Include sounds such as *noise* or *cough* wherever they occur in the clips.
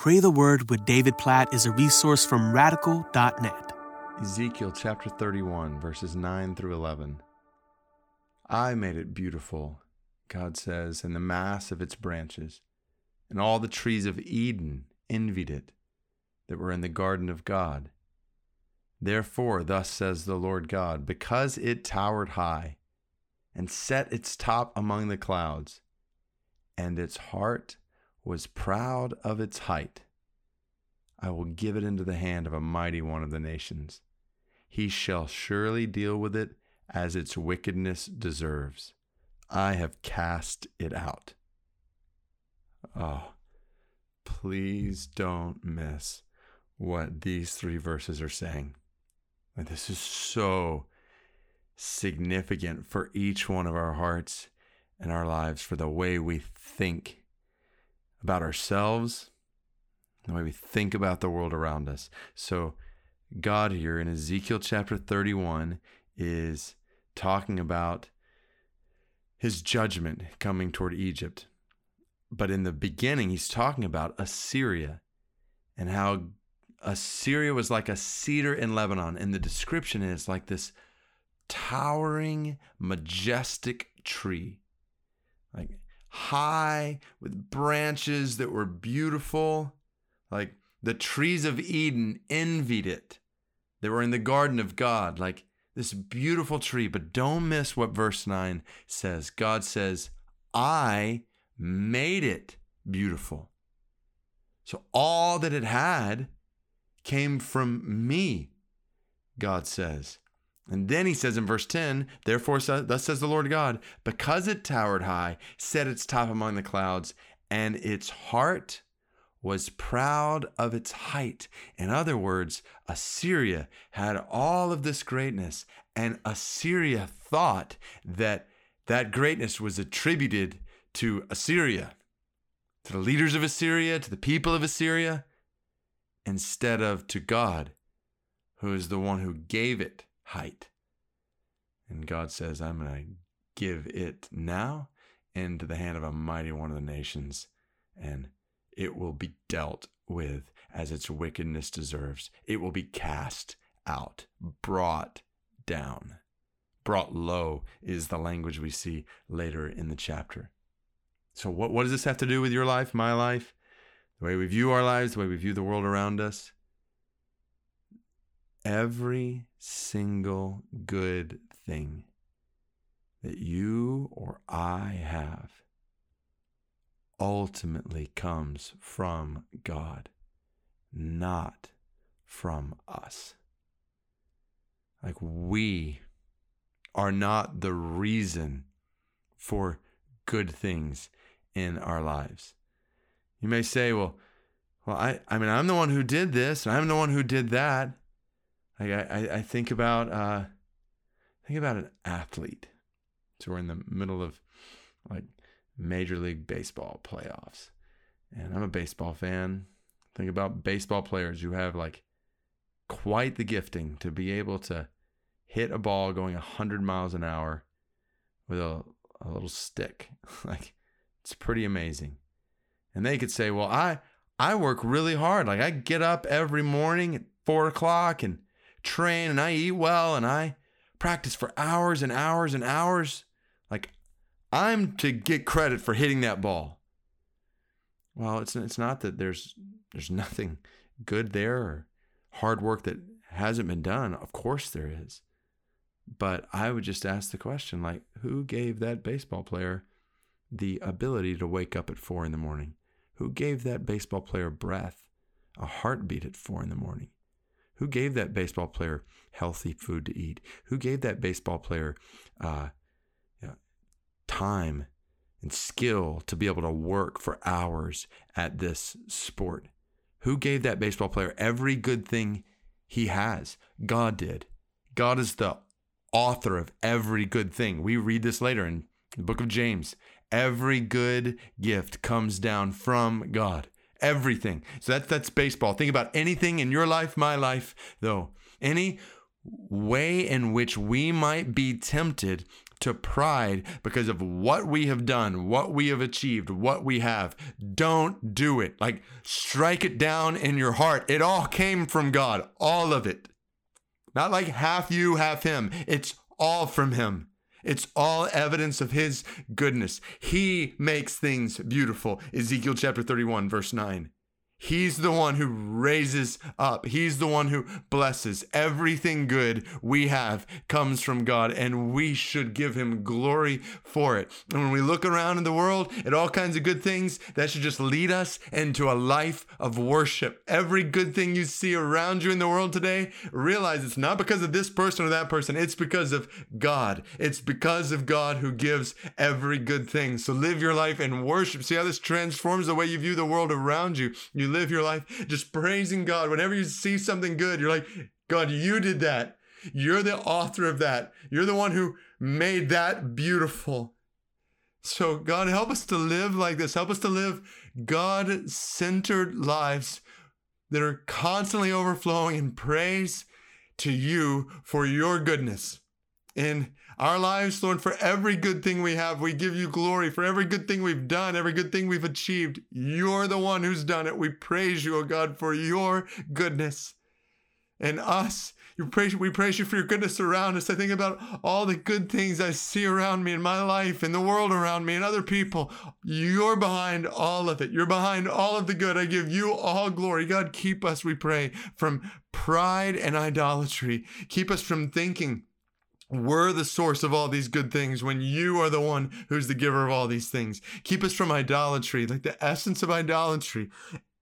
Pray the Word with David Platt is a resource from radical.net. Ezekiel chapter 31, verses 9 through 11. I made it beautiful, God says, and the mass of its branches, and all the trees of Eden envied it that were in the garden of God. Therefore, thus says the Lord God, because it towered high and set its top among the clouds, and its heart was proud of its height. I will give it into the hand of a mighty one of the nations. He shall surely deal with it as its wickedness deserves. I have cast it out. Oh, please don't miss what these three verses are saying. This is so significant for each one of our hearts and our lives, for the way we think about ourselves, the way we think about the world around us. So, God here in Ezekiel chapter 31 is talking about his judgment coming toward Egypt. But in the beginning, he's talking about Assyria and how Assyria was like a cedar in Lebanon. And the description is like this towering, majestic tree. High with branches that were beautiful. Like the trees of Eden envied it. They were in the garden of God, like this beautiful tree. But don't miss what verse 9 says. God says, I made it beautiful. So all that it had came from me, God says. And then he says in verse 10, Therefore, thus says the Lord God, because it towered high, set its top among the clouds, and its heart was proud of its height. In other words, Assyria had all of this greatness, and Assyria thought that that greatness was attributed to Assyria, to the leaders of Assyria, to the people of Assyria, instead of to God, who is the one who gave it height. And God says, I'm going to give it now into the hand of a mighty one of the nations, and it will be dealt with as its wickedness deserves. It will be cast out, brought down. Brought low is the language we see later in the chapter. So, what, what does this have to do with your life, my life, the way we view our lives, the way we view the world around us? Every single good thing that you or I have ultimately comes from God, not from us. Like we are not the reason for good things in our lives. You may say, well, well, I, I mean, I'm the one who did this, and I'm the one who did that. Like I, I think about uh, think about an athlete. So we're in the middle of like Major League Baseball playoffs, and I'm a baseball fan. Think about baseball players who have like quite the gifting to be able to hit a ball going 100 miles an hour with a, a little stick. *laughs* like it's pretty amazing. And they could say, well, I I work really hard. Like I get up every morning at four o'clock and train and I eat well and I practice for hours and hours and hours. Like I'm to get credit for hitting that ball. Well, it's it's not that there's there's nothing good there or hard work that hasn't been done. Of course there is. But I would just ask the question like who gave that baseball player the ability to wake up at 4 in the morning? Who gave that baseball player breath, a heartbeat at 4 in the morning? Who gave that baseball player healthy food to eat? Who gave that baseball player uh, you know, time and skill to be able to work for hours at this sport? Who gave that baseball player every good thing he has? God did. God is the author of every good thing. We read this later in the book of James. Every good gift comes down from God everything. So that's that's baseball. Think about anything in your life, my life, though. Any way in which we might be tempted to pride because of what we have done, what we have achieved, what we have. Don't do it. Like, strike it down in your heart. It all came from God, all of it. Not like half you, half him. It's all from him. It's all evidence of his goodness. He makes things beautiful. Ezekiel chapter 31, verse 9. He's the one who raises up. He's the one who blesses. Everything good we have comes from God, and we should give him glory for it. And when we look around in the world at all kinds of good things, that should just lead us into a life of worship. Every good thing you see around you in the world today, realize it's not because of this person or that person, it's because of God. It's because of God who gives every good thing. So live your life in worship. See how this transforms the way you view the world around you. Live your life just praising God. Whenever you see something good, you're like, God, you did that. You're the author of that. You're the one who made that beautiful. So, God, help us to live like this. Help us to live God centered lives that are constantly overflowing in praise to you for your goodness. In our lives, Lord, for every good thing we have, we give you glory. For every good thing we've done, every good thing we've achieved, you're the one who's done it. We praise you, O oh God, for your goodness. And us, you praise, we praise you for your goodness around us. I think about all the good things I see around me in my life, in the world around me, and other people. You're behind all of it. You're behind all of the good. I give you all glory. God, keep us, we pray, from pride and idolatry. Keep us from thinking we're the source of all these good things when you are the one who's the giver of all these things. Keep us from idolatry, like the essence of idolatry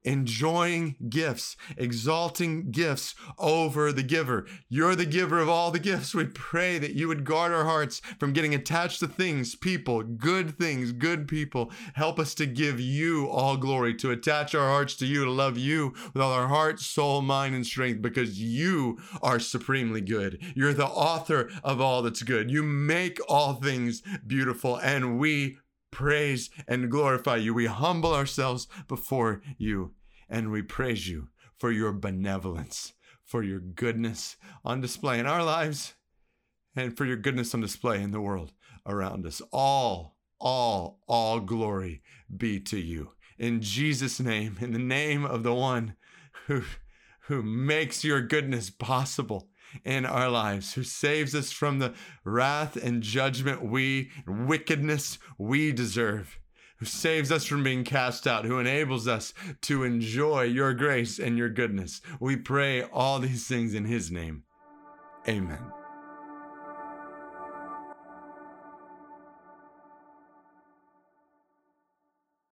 enjoying gifts, exalting gifts over the giver. You're the giver of all the gifts. We pray that you would guard our hearts from getting attached to things, people, good things, good people. Help us to give you all glory, to attach our hearts to you, to love you with all our heart, soul, mind, and strength, because you are supremely good. You're the author of all that's good. You make all things beautiful, and we praise and glorify you. We humble ourselves before you and we praise you for your benevolence, for your goodness on display in our lives, and for your goodness on display in the world around us. All, all, all glory be to you. In Jesus' name, in the name of the one who, who makes your goodness possible in our lives, who saves us from the wrath and judgment we, wickedness we deserve, who saves us from being cast out, who enables us to enjoy your grace and your goodness. We pray all these things in his name. Amen.